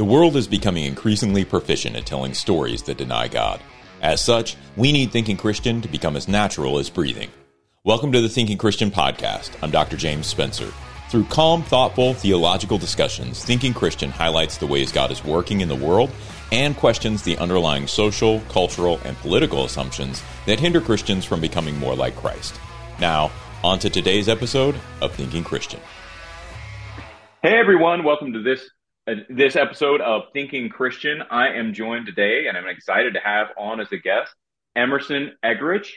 The world is becoming increasingly proficient at telling stories that deny God. As such, we need Thinking Christian to become as natural as breathing. Welcome to the Thinking Christian podcast. I'm Dr. James Spencer. Through calm, thoughtful, theological discussions, Thinking Christian highlights the ways God is working in the world and questions the underlying social, cultural, and political assumptions that hinder Christians from becoming more like Christ. Now, on to today's episode of Thinking Christian. Hey everyone, welcome to this this episode of Thinking Christian. I am joined today, and I'm excited to have on as a guest Emerson Eggerichs.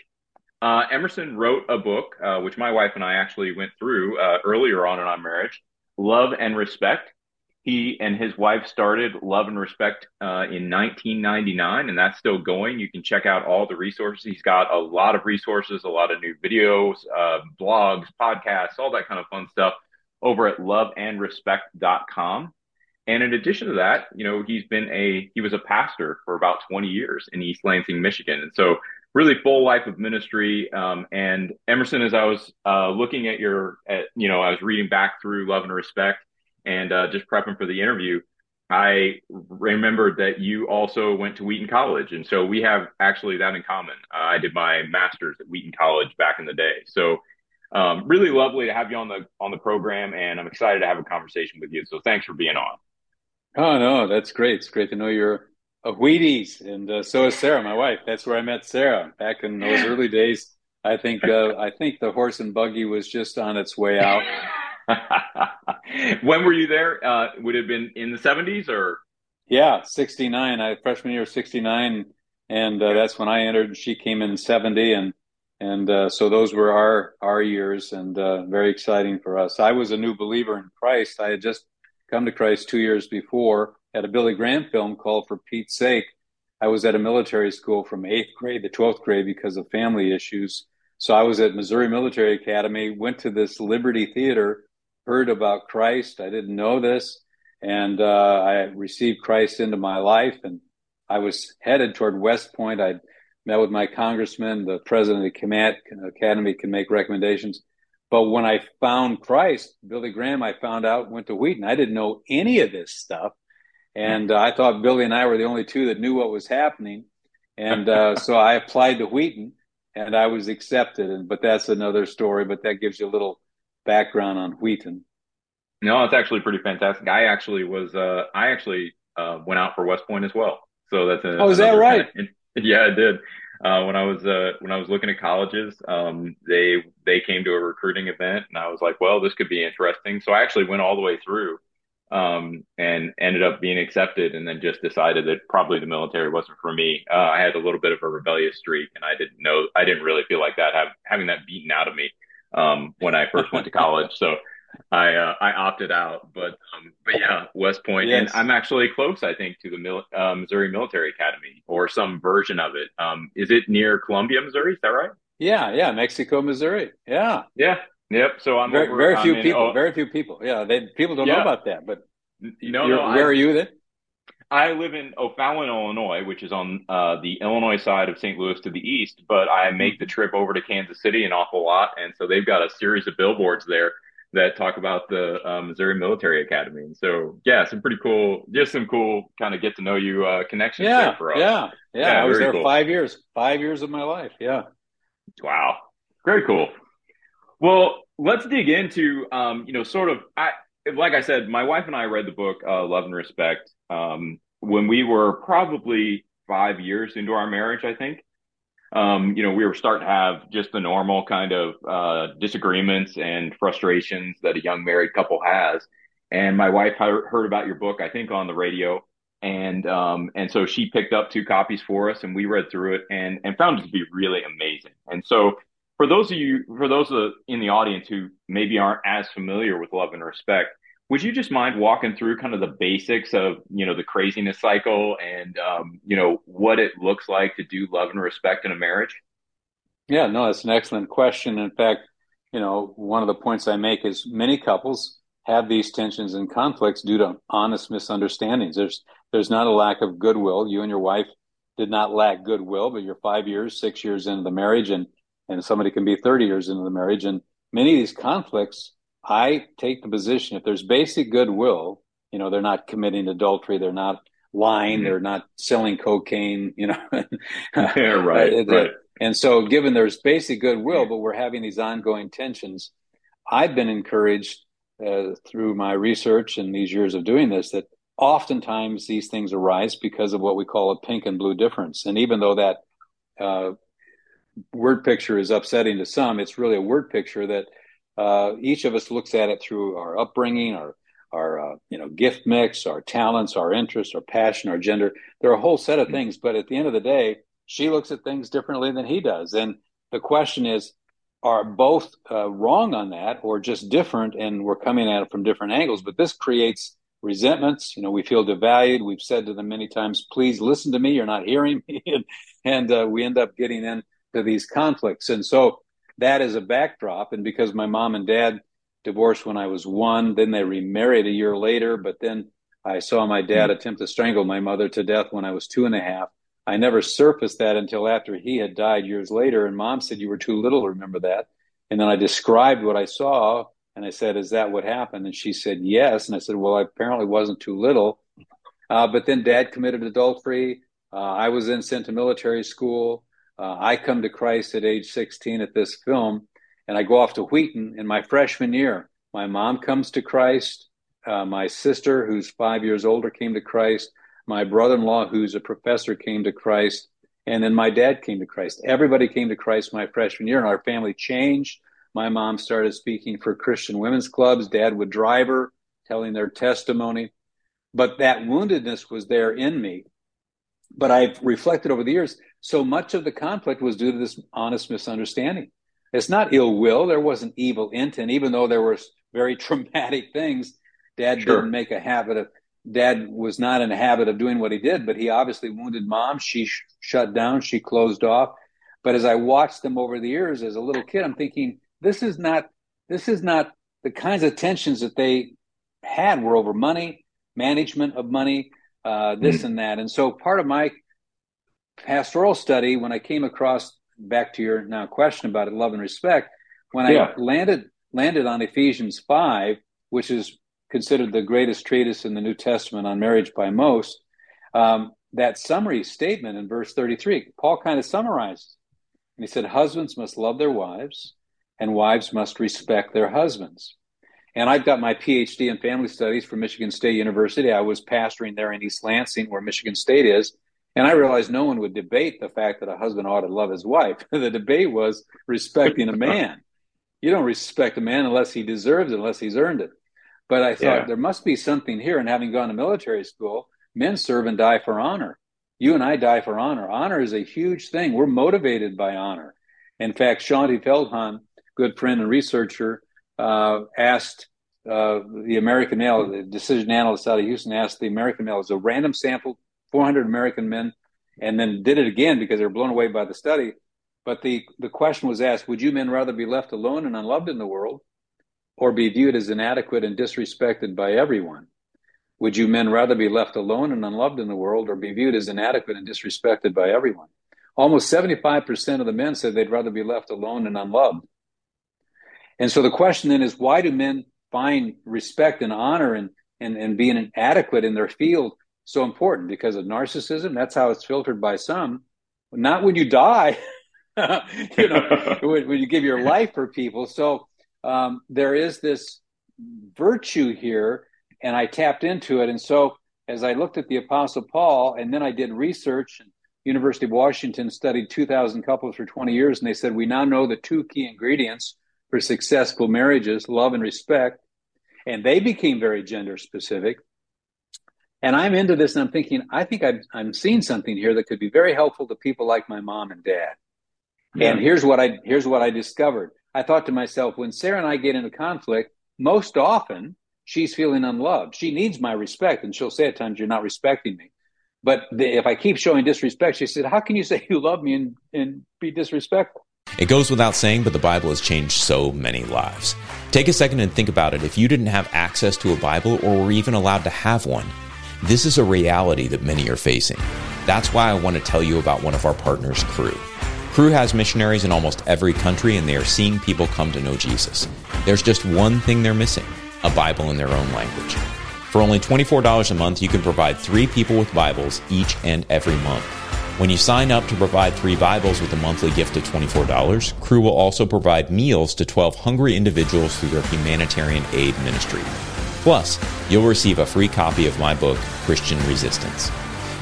Uh, Emerson wrote a book, uh, which my wife and I actually went through uh, earlier on in our marriage, Love and Respect. He and his wife started Love and Respect uh, in 1999, and that's still going. You can check out all the resources. He's got a lot of resources, a lot of new videos, uh, blogs, podcasts, all that kind of fun stuff over at loveandrespect.com. And in addition to that, you know, he's been a, he was a pastor for about 20 years in East Lansing, Michigan. And so really full life of ministry. Um, and Emerson, as I was uh, looking at your, at, you know, I was reading back through Love and Respect and uh, just prepping for the interview. I remembered that you also went to Wheaton College. And so we have actually that in common. Uh, I did my master's at Wheaton College back in the day. So um, really lovely to have you on the on the program, and I'm excited to have a conversation with you. So thanks for being on. Oh no, that's great. It's great to know you're a Wheaties, and uh, so is Sarah, my wife. That's where I met Sarah back in those early days. I think uh, I think the horse and buggy was just on its way out. when were you there? Uh, would it have been in the 70s or? Yeah, 69. I freshman year 69, and uh, that's when I entered. And she came in 70, and and uh, so those were our our years and uh, very exciting for us. I was a new believer in Christ. I had just come to Christ two years before. Had a Billy Graham film called "For Pete's Sake." I was at a military school from eighth grade to twelfth grade because of family issues. So I was at Missouri Military Academy. Went to this Liberty Theater. Heard about Christ. I didn't know this, and uh, I received Christ into my life. And I was headed toward West Point. I'd met with my congressman, the president of the academy can make recommendations. But when I found Christ, Billy Graham, I found out went to Wheaton. I didn't know any of this stuff. And uh, I thought Billy and I were the only two that knew what was happening. And uh, so I applied to Wheaton and I was accepted. And, but that's another story, but that gives you a little background on Wheaton. No, it's actually pretty fantastic. I actually was, uh, I actually uh, went out for West Point as well. So that's a, oh, is that right? Kind of, yeah, I did. Uh, when I was uh, when I was looking at colleges, um, they they came to a recruiting event, and I was like, well, this could be interesting. So I actually went all the way through, um, and ended up being accepted, and then just decided that probably the military wasn't for me. Uh, I had a little bit of a rebellious streak, and I didn't know I didn't really feel like that have, having that beaten out of me um, when I first went to college. So I uh, I opted out, but um, but yeah, West Point, yes. and I'm actually close, I think, to the Mil- uh, Missouri Military Academy or some version of it. Um, is it near Columbia, Missouri? Is that right? Yeah, yeah, Mexico, Missouri. Yeah, yeah, yep. So I'm very, over, very few I'm people. In, oh, very few people. Yeah, they people don't yeah. know about that, but no, no where I, are you then? I live in O'Fallon, Illinois, which is on uh, the Illinois side of St. Louis to the east, but I make the trip over to Kansas City an awful lot, and so they've got a series of billboards there that talk about the uh, Missouri Military Academy. And so, yeah, some pretty cool, just some cool kind of get to know you uh, connections yeah, for us. Yeah, yeah, yeah. I was there cool. five years, five years of my life. Yeah. Wow. Very cool. Well, let's dig into, um, you know, sort of, I, like I said, my wife and I read the book, uh, Love and Respect, um, when we were probably five years into our marriage, I think um, you know, we were starting to have just the normal kind of uh, disagreements and frustrations that a young married couple has. And my wife heard about your book, I think, on the radio, and um, and so she picked up two copies for us, and we read through it and and found it to be really amazing. And so, for those of you, for those in the audience who maybe aren't as familiar with Love and Respect, would you just mind walking through kind of the basics of you know the craziness cycle and um, you know what it looks like to do love and respect in a marriage? Yeah no that's an excellent question. In fact you know one of the points i make is many couples have these tensions and conflicts due to honest misunderstandings. There's there's not a lack of goodwill. You and your wife did not lack goodwill but you're five years six years into the marriage and and somebody can be 30 years into the marriage. And many of these conflicts I take the position if there's basic goodwill You know, they're not committing adultery. They're not lying. Mm-hmm. They're not selling cocaine. You know, yeah, right, right. And so, given there's basic goodwill, but we're having these ongoing tensions, I've been encouraged uh, through my research and these years of doing this that oftentimes these things arise because of what we call a pink and blue difference. And even though that uh, word picture is upsetting to some, it's really a word picture that uh, each of us looks at it through our upbringing, our our uh, you know gift mix, our talents, our interests, our passion, our gender. There are a whole set of mm-hmm. things, but at the end of the day, she looks at things differently than he does. And the question is, are both uh, wrong on that, or just different, and we're coming at it from different angles? But this creates resentments. You know, we feel devalued. We've said to them many times, "Please listen to me. You're not hearing me," and, and uh, we end up getting into these conflicts. And so that is a backdrop. And because my mom and dad divorced when I was one, then they remarried a year later. But then I saw my dad mm-hmm. attempt to strangle my mother to death when I was two and a half. I never surfaced that until after he had died years later. And mom said, You were too little to remember that. And then I described what I saw. And I said, Is that what happened? And she said, Yes. And I said, Well, I apparently wasn't too little. Uh, but then dad committed adultery. Uh, I was then sent to military school. Uh, I come to Christ at age 16 at this film, and I go off to Wheaton in my freshman year. My mom comes to Christ. Uh, my sister, who's five years older, came to Christ. My brother in law, who's a professor, came to Christ. And then my dad came to Christ. Everybody came to Christ my freshman year, and our family changed. My mom started speaking for Christian women's clubs. Dad would drive her, telling their testimony. But that woundedness was there in me. But I've reflected over the years, so much of the conflict was due to this honest misunderstanding. It's not ill will. There wasn't evil intent, even though there were very traumatic things. Dad sure. didn't make a habit of, dad was not in a habit of doing what he did, but he obviously wounded mom. She sh- shut down. She closed off. But as I watched them over the years as a little kid, I'm thinking, this is not, this is not the kinds of tensions that they had were over money, management of money, uh, this mm and that. And so part of my pastoral study, when I came across back to your now question about it, love and respect, when yeah. I landed landed on Ephesians five, which is considered the greatest treatise in the New Testament on marriage by most, um, that summary statement in verse 33, Paul kind of summarizes. And he said, Husbands must love their wives, and wives must respect their husbands. And I've got my PhD in family studies from Michigan State University. I was pastoring there in East Lansing, where Michigan State is. And I realized no one would debate the fact that a husband ought to love his wife. the debate was respecting a man. You don't respect a man unless he deserves it, unless he's earned it. But I thought yeah. there must be something here. And having gone to military school, men serve and die for honor. You and I die for honor. Honor is a huge thing. We're motivated by honor. In fact, Shaunti Feldhahn, good friend and researcher, uh, asked uh, the American male, the decision analyst out of Houston, asked the American male, as a random sample 400 American men, and then did it again because they were blown away by the study. But the, the question was asked Would you men rather be left alone and unloved in the world, or be viewed as inadequate and disrespected by everyone? Would you men rather be left alone and unloved in the world, or be viewed as inadequate and disrespected by everyone? Almost 75% of the men said they'd rather be left alone and unloved. And so the question then is why do men find respect and honor and, and, and being adequate in their field so important because of narcissism. That's how it's filtered by some. Not when you die, you know, when, when, you give your life for people. So um, there is this virtue here, and I tapped into it. And so as I looked at the Apostle Paul, and then I did research. And University of Washington studied 2,000 couples for 20 years, and they said we now know the two key ingredients for successful marriages: love and respect. And they became very gender specific. And I'm into this and I'm thinking, I think i am seeing something here that could be very helpful to people like my mom and dad. Yeah. And here's what I here's what I discovered. I thought to myself, when Sarah and I get into conflict, most often she's feeling unloved. She needs my respect, and she'll say at times, "You're not respecting me." But the, if I keep showing disrespect, she said, "How can you say you love me and, and be disrespectful?" It goes without saying, but the Bible has changed so many lives. Take a second and think about it. If you didn't have access to a Bible or were even allowed to have one, this is a reality that many are facing. That's why I want to tell you about one of our partners, Cru. Cru has missionaries in almost every country, and they are seeing people come to know Jesus. There's just one thing they're missing a Bible in their own language. For only $24 a month, you can provide three people with Bibles each and every month. When you sign up to provide three Bibles with a monthly gift of $24, Cru will also provide meals to 12 hungry individuals through their humanitarian aid ministry. Plus, you'll receive a free copy of my book, Christian Resistance.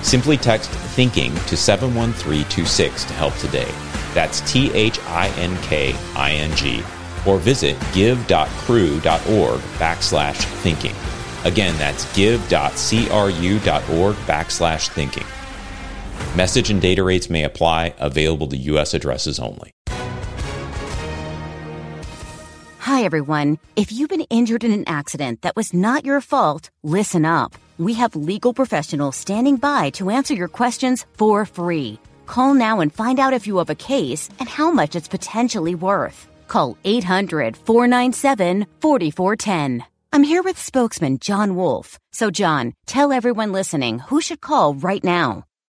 Simply text THINKING to 71326 to help today. That's T H I N K I N G. Or visit give.cru.org backslash thinking. Again, that's give.cru.org backslash thinking. Message and data rates may apply, available to U.S. addresses only. Hi, everyone. If you've been injured in an accident that was not your fault, listen up. We have legal professionals standing by to answer your questions for free. Call now and find out if you have a case and how much it's potentially worth. Call 800 497 4410. I'm here with spokesman John Wolf. So, John, tell everyone listening who should call right now.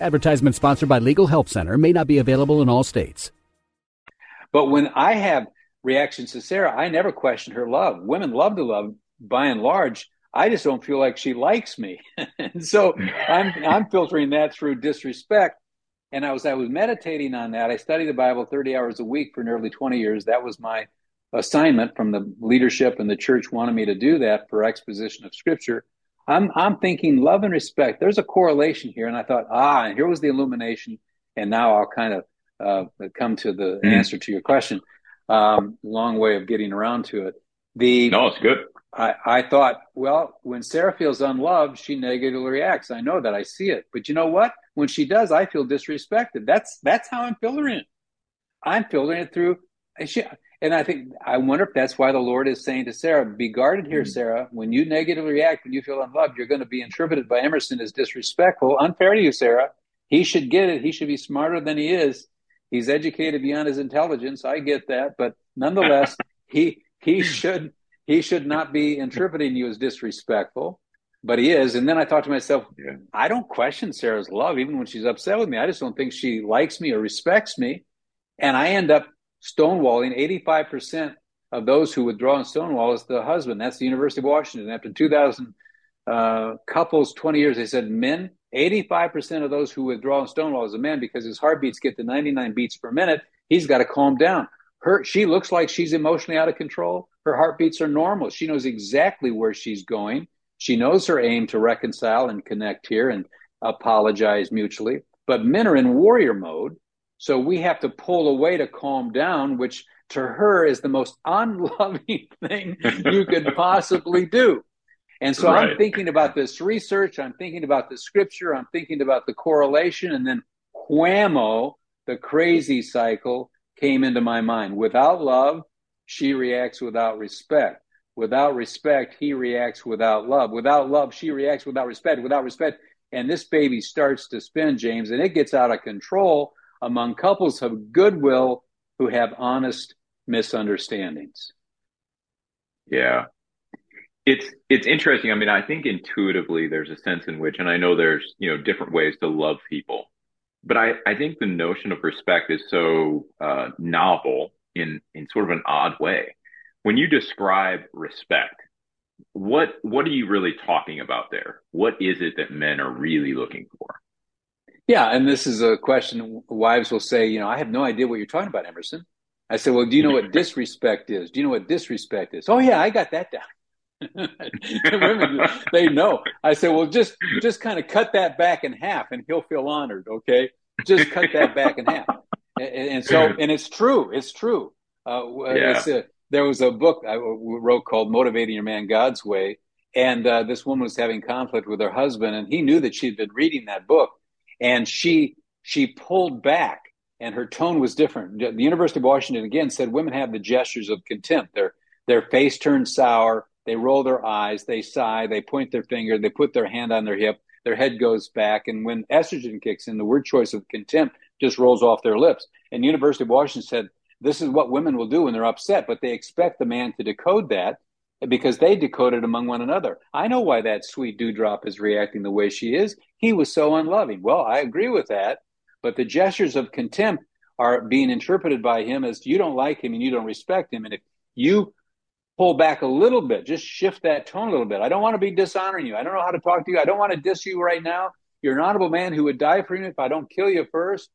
Advertisement sponsored by Legal Help Center may not be available in all states. But when I have reactions to Sarah, I never question her love. Women love to love by and large. I just don't feel like she likes me. and so I'm I'm filtering that through disrespect. And I was I was meditating on that. I studied the Bible 30 hours a week for nearly 20 years. That was my assignment from the leadership and the church wanted me to do that for exposition of scripture. I'm I'm thinking love and respect. There's a correlation here, and I thought, ah, and here was the illumination, and now I'll kind of uh, come to the mm. answer to your question. Um, long way of getting around to it. The no, it's good. I, I thought, well, when Sarah feels unloved, she negatively reacts. I know that. I see it. But you know what? When she does, I feel disrespected. That's that's how I'm filtering it. I'm filtering it through. She, and I think I wonder if that's why the Lord is saying to Sarah, "Be guarded here, mm-hmm. Sarah. When you negatively react, when you feel unloved, you're going to be interpreted by Emerson as disrespectful, unfair to you, Sarah. He should get it. He should be smarter than he is. He's educated beyond his intelligence. I get that, but nonetheless, he he should he should not be interpreting you as disrespectful, but he is. And then I thought to myself, yeah. I don't question Sarah's love, even when she's upset with me. I just don't think she likes me or respects me. And I end up stonewalling 85% of those who withdraw in Stonewall is the husband. That's the University of Washington. After 2,000 uh, couples, 20 years, they said men, 85% of those who withdraw in Stonewall is a man because his heartbeats get to 99 beats per minute. He's got to calm down. Her, she looks like she's emotionally out of control. Her heartbeats are normal. She knows exactly where she's going. She knows her aim to reconcile and connect here and apologize mutually. But men are in warrior mode. So we have to pull away to calm down, which to her is the most unloving thing you could possibly do. And so right. I'm thinking about this research, I'm thinking about the scripture, I'm thinking about the correlation, and then whammo, the crazy cycle came into my mind. Without love, she reacts without respect. Without respect, he reacts without love. Without love, she reacts without respect. Without respect, and this baby starts to spin, James, and it gets out of control among couples of goodwill who have honest misunderstandings. Yeah. It's it's interesting. I mean, I think intuitively there's a sense in which and I know there's, you know, different ways to love people. But I, I think the notion of respect is so uh, novel in in sort of an odd way. When you describe respect, what what are you really talking about there? What is it that men are really looking for? Yeah, and this is a question wives will say, you know, I have no idea what you're talking about, Emerson. I said, well, do you know what disrespect is? Do you know what disrespect is? Oh yeah, I got that down. Women, they know. I said, well, just just kind of cut that back in half, and he'll feel honored. Okay, just cut that back in half. And, and so, and it's true. It's true. Uh, yeah. It's a, there was a book I wrote called "Motivating Your Man God's Way," and uh, this woman was having conflict with her husband, and he knew that she'd been reading that book, and she she pulled back and her tone was different. The University of Washington again said women have the gestures of contempt. Their their face turns sour, they roll their eyes, they sigh, they point their finger, they put their hand on their hip, their head goes back. And when estrogen kicks in, the word choice of contempt just rolls off their lips. And University of Washington said this is what women will do when they're upset, but they expect the man to decode that because they decode it among one another. I know why that sweet dewdrop is reacting the way she is. He was so unloving. Well, I agree with that, but the gestures of contempt are being interpreted by him as you don't like him and you don't respect him. And if you pull back a little bit, just shift that tone a little bit. I don't want to be dishonoring you. I don't know how to talk to you. I don't want to diss you right now. You're an honorable man who would die for you if I don't kill you first.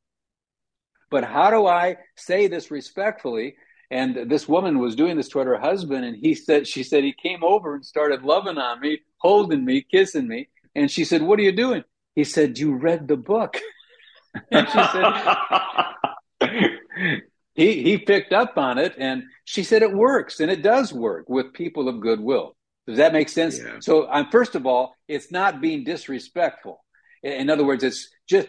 But how do I say this respectfully? And this woman was doing this toward her husband, and he said, she said, he came over and started loving on me, holding me, kissing me. And she said, What are you doing? He said, You read the book. and she said, he, he picked up on it, and she said, It works, and it does work with people of goodwill. Does that make sense? Yeah. So, um, first of all, it's not being disrespectful. In other words, it's just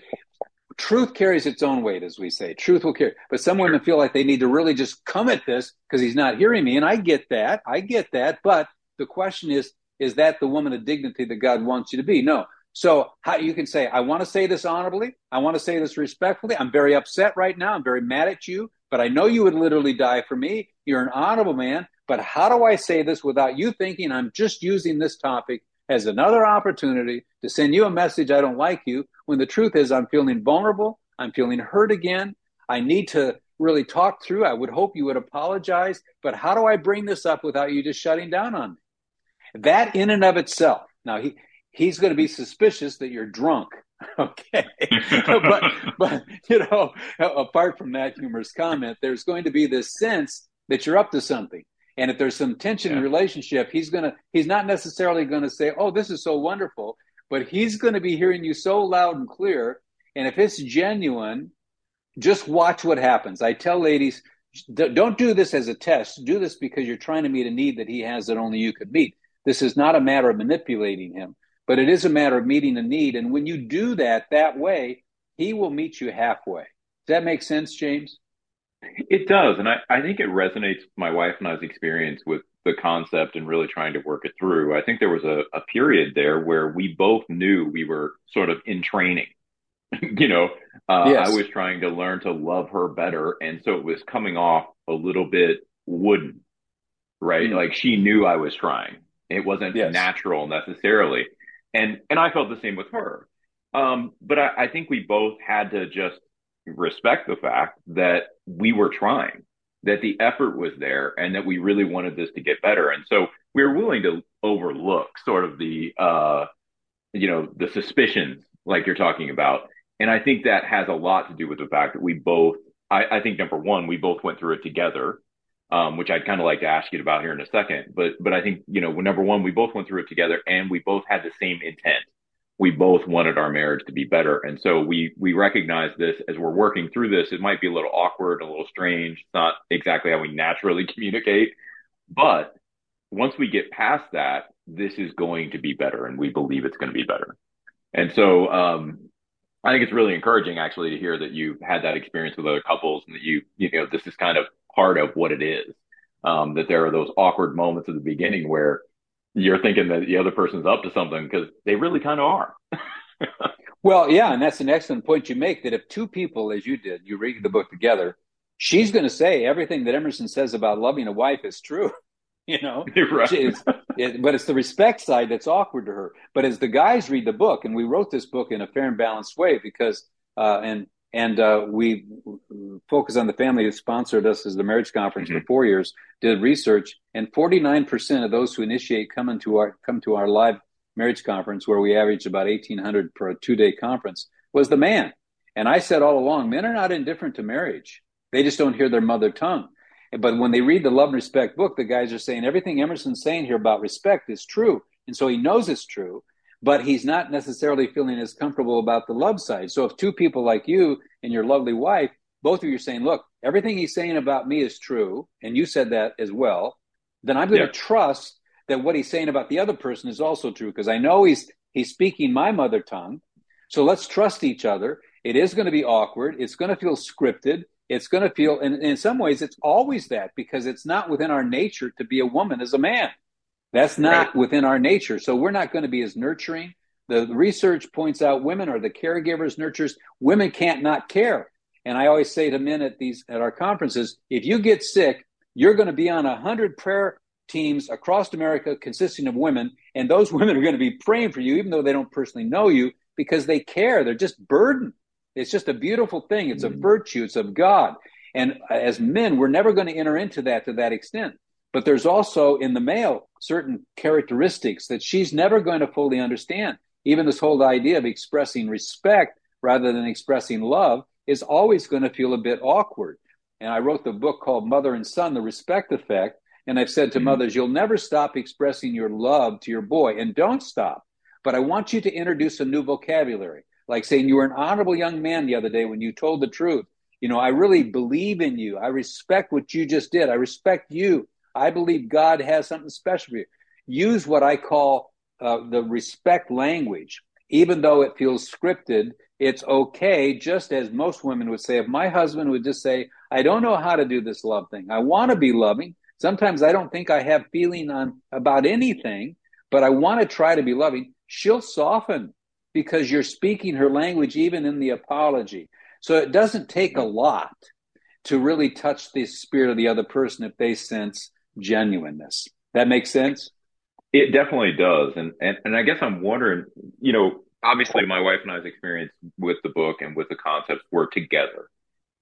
truth carries its own weight, as we say. Truth will carry. But some women feel like they need to really just come at this because he's not hearing me. And I get that. I get that. But the question is, is that the woman of dignity that God wants you to be? No. So how you can say, I want to say this honorably. I want to say this respectfully. I'm very upset right now. I'm very mad at you, but I know you would literally die for me. You're an honorable man. But how do I say this without you thinking I'm just using this topic as another opportunity to send you a message I don't like you when the truth is I'm feeling vulnerable, I'm feeling hurt again. I need to really talk through. I would hope you would apologize, but how do I bring this up without you just shutting down on me? That in and of itself. Now he he's going to be suspicious that you're drunk. Okay. but but you know, apart from that humorous comment, there's going to be this sense that you're up to something. And if there's some tension yeah. in relationship, he's gonna he's not necessarily gonna say, "Oh, this is so wonderful," but he's going to be hearing you so loud and clear. And if it's genuine, just watch what happens. I tell ladies, don't do this as a test. Do this because you're trying to meet a need that he has that only you could meet. This is not a matter of manipulating him, but it is a matter of meeting a need. And when you do that that way, he will meet you halfway. Does that make sense, James? It does. And I, I think it resonates with my wife and I's experience with the concept and really trying to work it through. I think there was a, a period there where we both knew we were sort of in training. you know, uh, yes. I was trying to learn to love her better. And so it was coming off a little bit wooden, right? Mm. Like she knew I was trying. It wasn't yes. natural necessarily. And, and I felt the same with her. Um, but I, I think we both had to just respect the fact that we were trying that the effort was there and that we really wanted this to get better. And so we were willing to overlook sort of the, uh, you know, the suspicions like you're talking about. And I think that has a lot to do with the fact that we both, I, I think number one, we both went through it together. Um, which I'd kind of like to ask you about here in a second, but but I think you know number one, we both went through it together, and we both had the same intent we both wanted our marriage to be better. And so we we recognize this as we're working through this. It might be a little awkward, a little strange. It's not exactly how we naturally communicate. But once we get past that, this is going to be better and we believe it's going to be better. And so um, I think it's really encouraging actually to hear that you've had that experience with other couples and that you, you know, this is kind of part of what it is. Um, that there are those awkward moments at the beginning where you're thinking that the other person's up to something because they really kind of are. well, yeah, and that's an excellent point you make. That if two people, as you did, you read the book together, she's going to say everything that Emerson says about loving a wife is true. You know, right. it, but it's the respect side that's awkward to her. But as the guys read the book, and we wrote this book in a fair and balanced way because, uh, and and uh, we Focus on the Family who sponsored us as the marriage conference mm-hmm. for four years. Did research, and forty nine percent of those who initiate come into our come to our live marriage conference, where we average about eighteen hundred per two day conference, was the man. And I said all along, men are not indifferent to marriage; they just don't hear their mother tongue. But when they read the Love and Respect book, the guys are saying everything Emerson's saying here about respect is true, and so he knows it's true but he's not necessarily feeling as comfortable about the love side. So if two people like you and your lovely wife, both of you are saying, look, everything he's saying about me is true, and you said that as well, then I'm going yeah. to trust that what he's saying about the other person is also true because I know he's he's speaking my mother tongue. So let's trust each other. It is going to be awkward. It's going to feel scripted. It's going to feel, and in some ways, it's always that because it's not within our nature to be a woman as a man. That's not right. within our nature. So we're not going to be as nurturing. The research points out women are the caregivers, nurturers. Women can't not care. And I always say to men at these at our conferences, if you get sick, you're going to be on a hundred prayer teams across America consisting of women, and those women are going to be praying for you, even though they don't personally know you, because they care. They're just burdened. It's just a beautiful thing. It's mm-hmm. a virtue. It's of God. And as men, we're never going to enter into that to that extent. But there's also in the male certain characteristics that she's never going to fully understand. Even this whole idea of expressing respect rather than expressing love is always going to feel a bit awkward. And I wrote the book called Mother and Son, The Respect Effect. And I've said to mm-hmm. mothers, you'll never stop expressing your love to your boy, and don't stop. But I want you to introduce a new vocabulary, like saying you were an honorable young man the other day when you told the truth. You know, I really believe in you. I respect what you just did. I respect you. I believe God has something special for you. Use what I call uh, the respect language. Even though it feels scripted, it's okay, just as most women would say. If my husband would just say, I don't know how to do this love thing, I want to be loving. Sometimes I don't think I have feeling on about anything, but I want to try to be loving. She'll soften because you're speaking her language even in the apology. So it doesn't take a lot to really touch the spirit of the other person if they sense genuineness. That makes sense? It definitely does. And, and and I guess I'm wondering, you know, obviously my wife and I's experience with the book and with the concepts were together.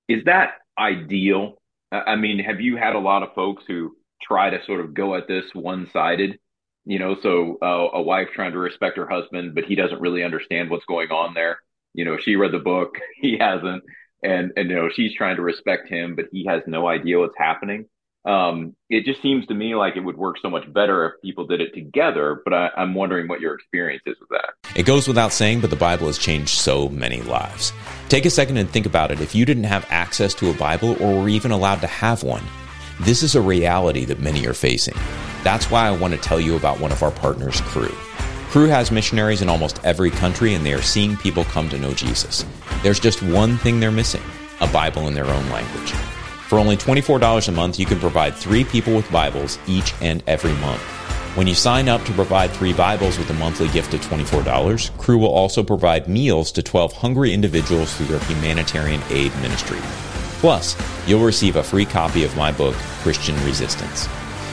Is that ideal? I mean, have you had a lot of folks who try to sort of go at this one sided? You know, so uh, a wife trying to respect her husband, but he doesn't really understand what's going on there you know, she read the book, he hasn't, and and you know, she's trying to respect him, but he has no idea what's happening. Um, it just seems to me like it would work so much better if people did it together. But I, I'm wondering what your experience is with that. It goes without saying, but the Bible has changed so many lives. Take a second and think about it. If you didn't have access to a Bible or were even allowed to have one, this is a reality that many are facing. That's why I want to tell you about one of our partners, Cru. Cru has missionaries in almost every country, and they are seeing people come to know Jesus. There's just one thing they're missing a Bible in their own language. For only $24 a month, you can provide three people with Bibles each and every month. When you sign up to provide three Bibles with a monthly gift of $24, Cru will also provide meals to 12 hungry individuals through their humanitarian aid ministry. Plus, you'll receive a free copy of my book, Christian Resistance.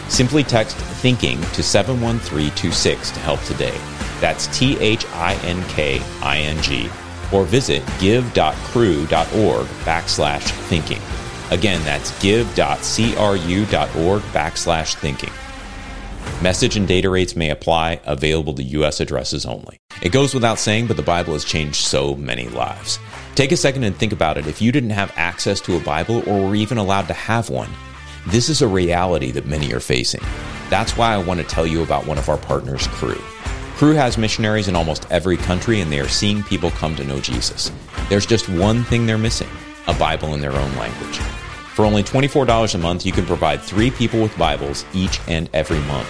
Simply text thinking to 71326 to help today. That's T H I N K I N G. Or visit give.cru.org backslash thinking. Again, that's give.cru.org backslash thinking. Message and data rates may apply, available to U.S. addresses only. It goes without saying, but the Bible has changed so many lives. Take a second and think about it. If you didn't have access to a Bible or were even allowed to have one, this is a reality that many are facing. That's why I want to tell you about one of our partners, Cru. Cru has missionaries in almost every country, and they are seeing people come to know Jesus. There's just one thing they're missing a Bible in their own language. For only $24 a month, you can provide three people with Bibles each and every month.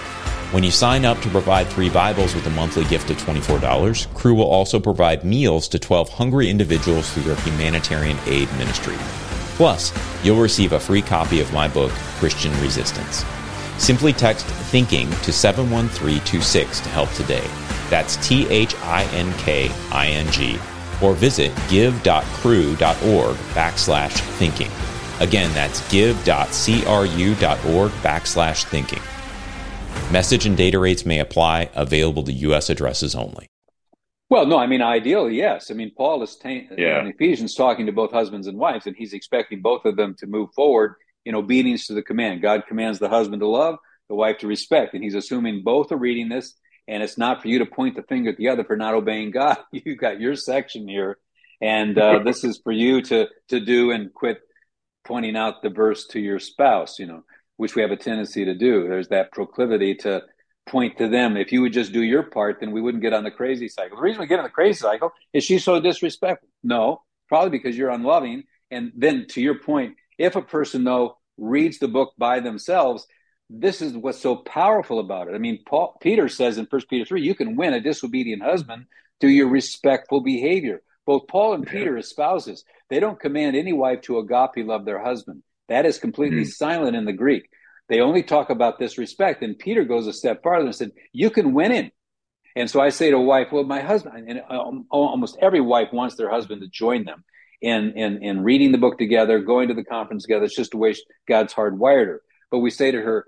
When you sign up to provide three Bibles with a monthly gift of $24, Cru will also provide meals to 12 hungry individuals through their humanitarian aid ministry. Plus, you'll receive a free copy of my book, Christian Resistance. Simply text thinking to 71326 to help today. That's T H I N K I N G. Or visit give.cru.org backslash thinking. Again, that's give.cru.org backslash thinking. Message and data rates may apply, available to U.S. addresses only. Well, no, I mean, ideally, yes. I mean, Paul is ta- yeah. in Ephesians talking to both husbands and wives, and he's expecting both of them to move forward in obedience to the command. God commands the husband to love, the wife to respect, and he's assuming both are reading this. And it's not for you to point the finger at the other for not obeying God. You've got your section here, and uh, this is for you to to do and quit pointing out the verse to your spouse. You know, which we have a tendency to do. There's that proclivity to point to them. If you would just do your part, then we wouldn't get on the crazy cycle. The reason we get on the crazy cycle is she's so disrespectful. No, probably because you're unloving. And then to your point, if a person though reads the book by themselves, this is what's so powerful about it. I mean, Paul, Peter says in First Peter three, you can win a disobedient husband through your respectful behavior. Both Paul and Peter as spouses, they don't command any wife to agape love their husband. That is completely mm-hmm. silent in the Greek. they only talk about this respect. And Peter goes a step farther and said, You can win him. And so I say to a wife, Well, my husband, and um, almost every wife wants their husband to join them in, in, in reading the book together, going to the conference together. It's just the way God's hardwired her. But we say to her,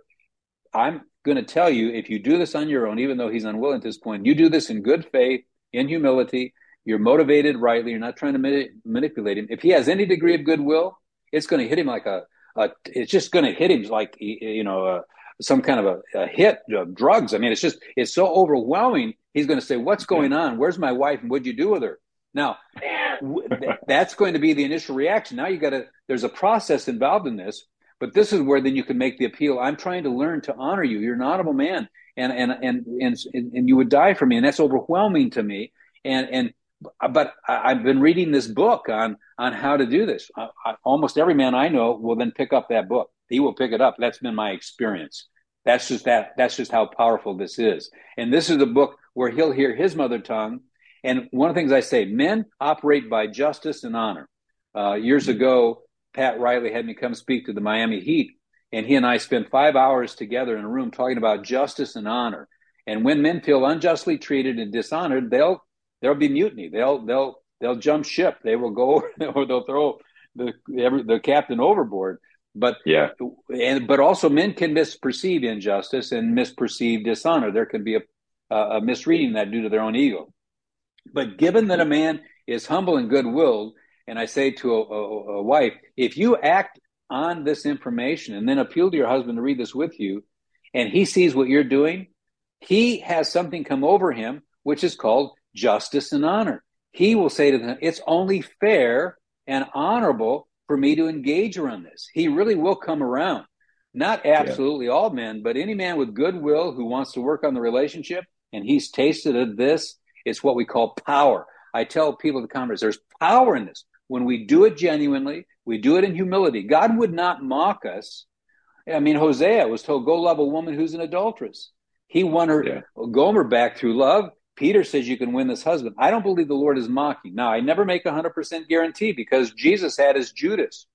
I'm going to tell you if you do this on your own, even though he's unwilling at this point, you do this in good faith, in humility, you're motivated rightly, you're not trying to mani- manipulate him. If he has any degree of goodwill, it's going to hit him like a, a it's just going to hit him like, you know, a, some kind of a, a hit of drugs. I mean, it's just, it's so overwhelming. He's going to say, what's going on? Where's my wife? And what'd you do with her? Now, that's going to be the initial reaction. Now you got to, there's a process involved in this but this is where then you can make the appeal. I'm trying to learn to honor you. You're an honorable man, and and and and and you would die for me, and that's overwhelming to me. And and but I've been reading this book on on how to do this. I, I, almost every man I know will then pick up that book. He will pick it up. That's been my experience. That's just that. That's just how powerful this is. And this is a book where he'll hear his mother tongue. And one of the things I say, men operate by justice and honor. Uh, years ago, Pat Riley had me come speak to the Miami Heat, and he and I spent five hours together in a room talking about justice and honor. And when men feel unjustly treated and dishonored, they'll there'll be mutiny. They'll they'll they'll jump ship. They will go or they'll throw the every, the captain overboard. But yeah, and but also men can misperceive injustice and misperceive dishonor. There can be a, a misreading that due to their own ego. But given that a man is humble and good willed, and I say to a, a, a wife, if you act on this information and then appeal to your husband to read this with you, and he sees what you're doing, he has something come over him, which is called justice and honor. He will say to them, It's only fair and honorable for me to engage around this. He really will come around. Not absolutely yeah. all men, but any man with goodwill who wants to work on the relationship and he's tasted of this, it's what we call power. I tell people at the conference, there's power in this when we do it genuinely, we do it in humility. God would not mock us. I mean, Hosea was told, go love a woman who's an adulteress. He won her, yeah. Gomer back through love. Peter says you can win this husband. I don't believe the Lord is mocking. Now, I never make a 100% guarantee because Jesus had his Judas.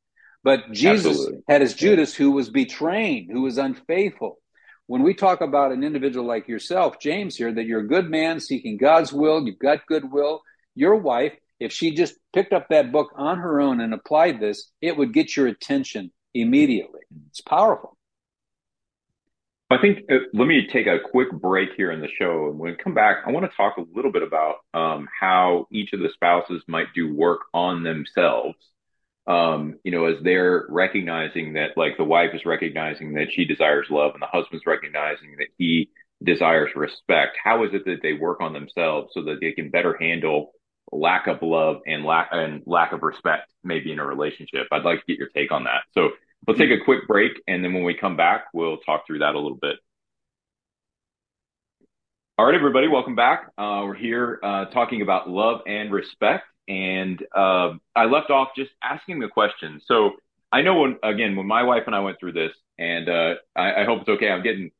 But Jesus Absolutely. had his Judas who was betraying, who was unfaithful. When we talk about an individual like yourself, James, here, that you're a good man seeking God's will, you've got goodwill, your wife if she just picked up that book on her own and applied this, it would get your attention immediately. It's powerful. I think uh, let me take a quick break here in the show. And when we come back, I want to talk a little bit about um, how each of the spouses might do work on themselves. Um, you know, as they're recognizing that, like the wife is recognizing that she desires love and the husband's recognizing that he desires respect. How is it that they work on themselves so that they can better handle lack of love and lack and lack of respect maybe in a relationship. I'd like to get your take on that. So we'll take a quick break and then when we come back, we'll talk through that a little bit. All right, everybody, welcome back. Uh, we're here uh, talking about love and respect. And uh, I left off just asking the question. So I know when, again, when my wife and I went through this, and I, hope it's okay. I'm getting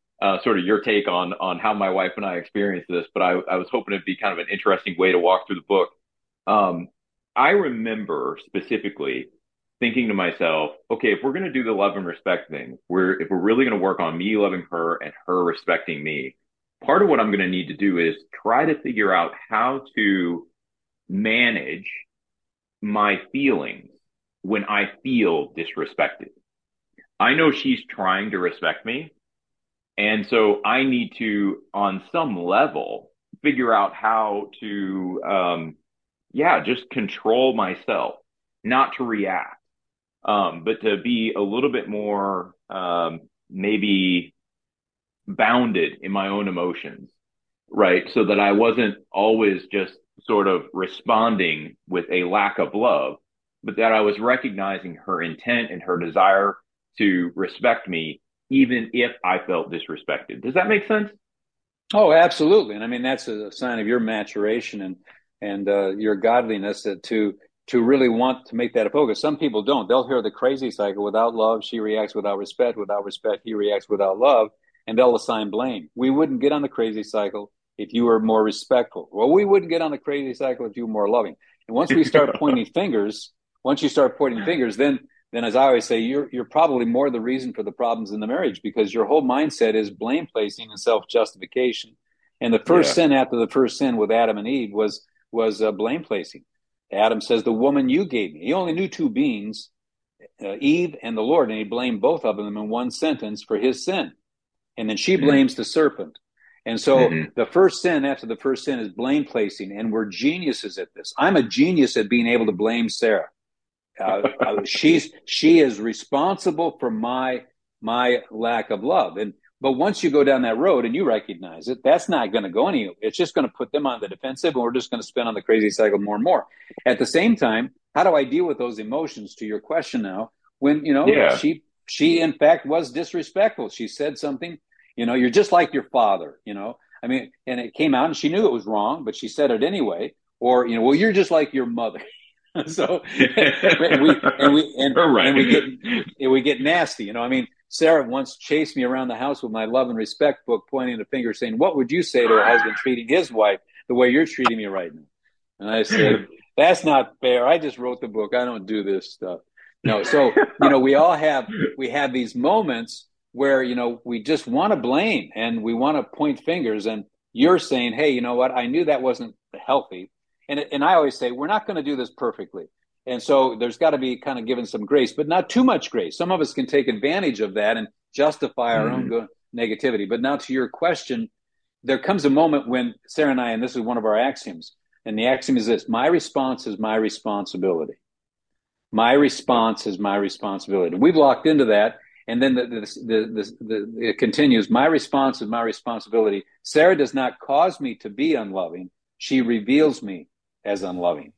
sort of your take on on how my wife and I experienced this, but I, I was hoping it'd be kind of an interesting way to walk through the book. Um, I remember specifically thinking to myself, okay, if we're going to do the love and respect thing, we're if we're really going to work on me loving her and her respecting me, part of what I'm going to need to do is try to figure out how to manage my feelings when I feel disrespected. I know she's trying to respect me. And so I need to, on some level, figure out how to um, yeah, just control myself, not to react, um, but to be a little bit more um, maybe bounded in my own emotions, right? So that I wasn't always just sort of responding with a lack of love, but that I was recognizing her intent and her desire to respect me, even if I felt disrespected. Does that make sense? Oh, absolutely. And I mean, that's a sign of your maturation and and uh, your godliness that to to really want to make that a focus. Some people don't. They'll hear the crazy cycle without love, she reacts without respect, without respect, he reacts without love, and they'll assign blame. We wouldn't get on the crazy cycle if you were more respectful. Well, we wouldn't get on the crazy cycle if you were more loving. And once we start pointing fingers, once you start pointing fingers, then then as I always say, you're you're probably more the reason for the problems in the marriage because your whole mindset is blame placing and self justification. And the first yeah. sin after the first sin with Adam and Eve was was uh, blame placing. Adam says, "The woman you gave me." He only knew two beings, uh, Eve and the Lord, and he blamed both of them in one sentence for his sin. And then she mm-hmm. blames the serpent. And so mm-hmm. the first sin after the first sin is blame placing, and we're geniuses at this. I'm a genius at being able to blame Sarah. Uh, uh, she's she is responsible for my my lack of love, and but once you go down that road and you recognize it, that's not going to go anywhere. It's just going to put them on the defensive, and we're just going to spin on the crazy cycle more and more. At the same time, how do I deal with those emotions? To your question now, when you know yeah. she she in fact was disrespectful. She said something you know, you're just like your father, you know. I mean, and it came out and she knew it was wrong, but she said it anyway. Or, you know, well, you're just like your mother. so and we and we and, right. and we get and we get nasty, you know. I mean, Sarah once chased me around the house with my love and respect book, pointing a finger, saying, "What would you say to a husband treating his wife the way you're treating me right now?" And I said, "That's not fair. I just wrote the book. I don't do this stuff." No, so you know, we all have we have these moments where you know we just want to blame and we want to point fingers and you're saying hey you know what i knew that wasn't healthy and and i always say we're not going to do this perfectly and so there's got to be kind of given some grace but not too much grace some of us can take advantage of that and justify our mm. own negativity but now to your question there comes a moment when sarah and i and this is one of our axioms and the axiom is this my response is my responsibility my response is my responsibility we've locked into that and then the, the, the, the, it continues My response is my responsibility. Sarah does not cause me to be unloving, she reveals me as unloving.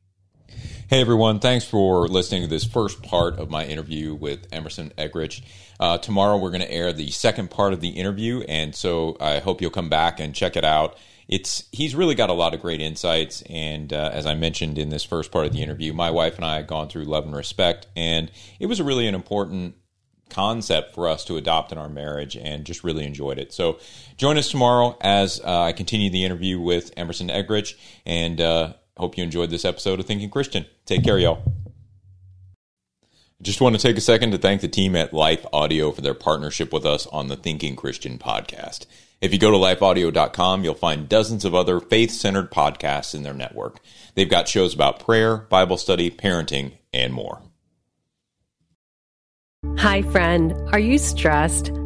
Hey everyone, thanks for listening to this first part of my interview with Emerson Eggerichs. Uh, tomorrow we're going to air the second part of the interview, and so I hope you'll come back and check it out. It's he's really got a lot of great insights, and uh, as I mentioned in this first part of the interview, my wife and I had gone through love and respect, and it was really an important concept for us to adopt in our marriage and just really enjoyed it. So join us tomorrow as uh, I continue the interview with Emerson Eggerichs and uh, hope you enjoyed this episode of Thinking Christian. Take care, y'all. I just want to take a second to thank the team at Life Audio for their partnership with us on the Thinking Christian podcast. If you go to lifeaudio.com, you'll find dozens of other faith centered podcasts in their network. They've got shows about prayer, Bible study, parenting, and more. Hi, friend. Are you stressed?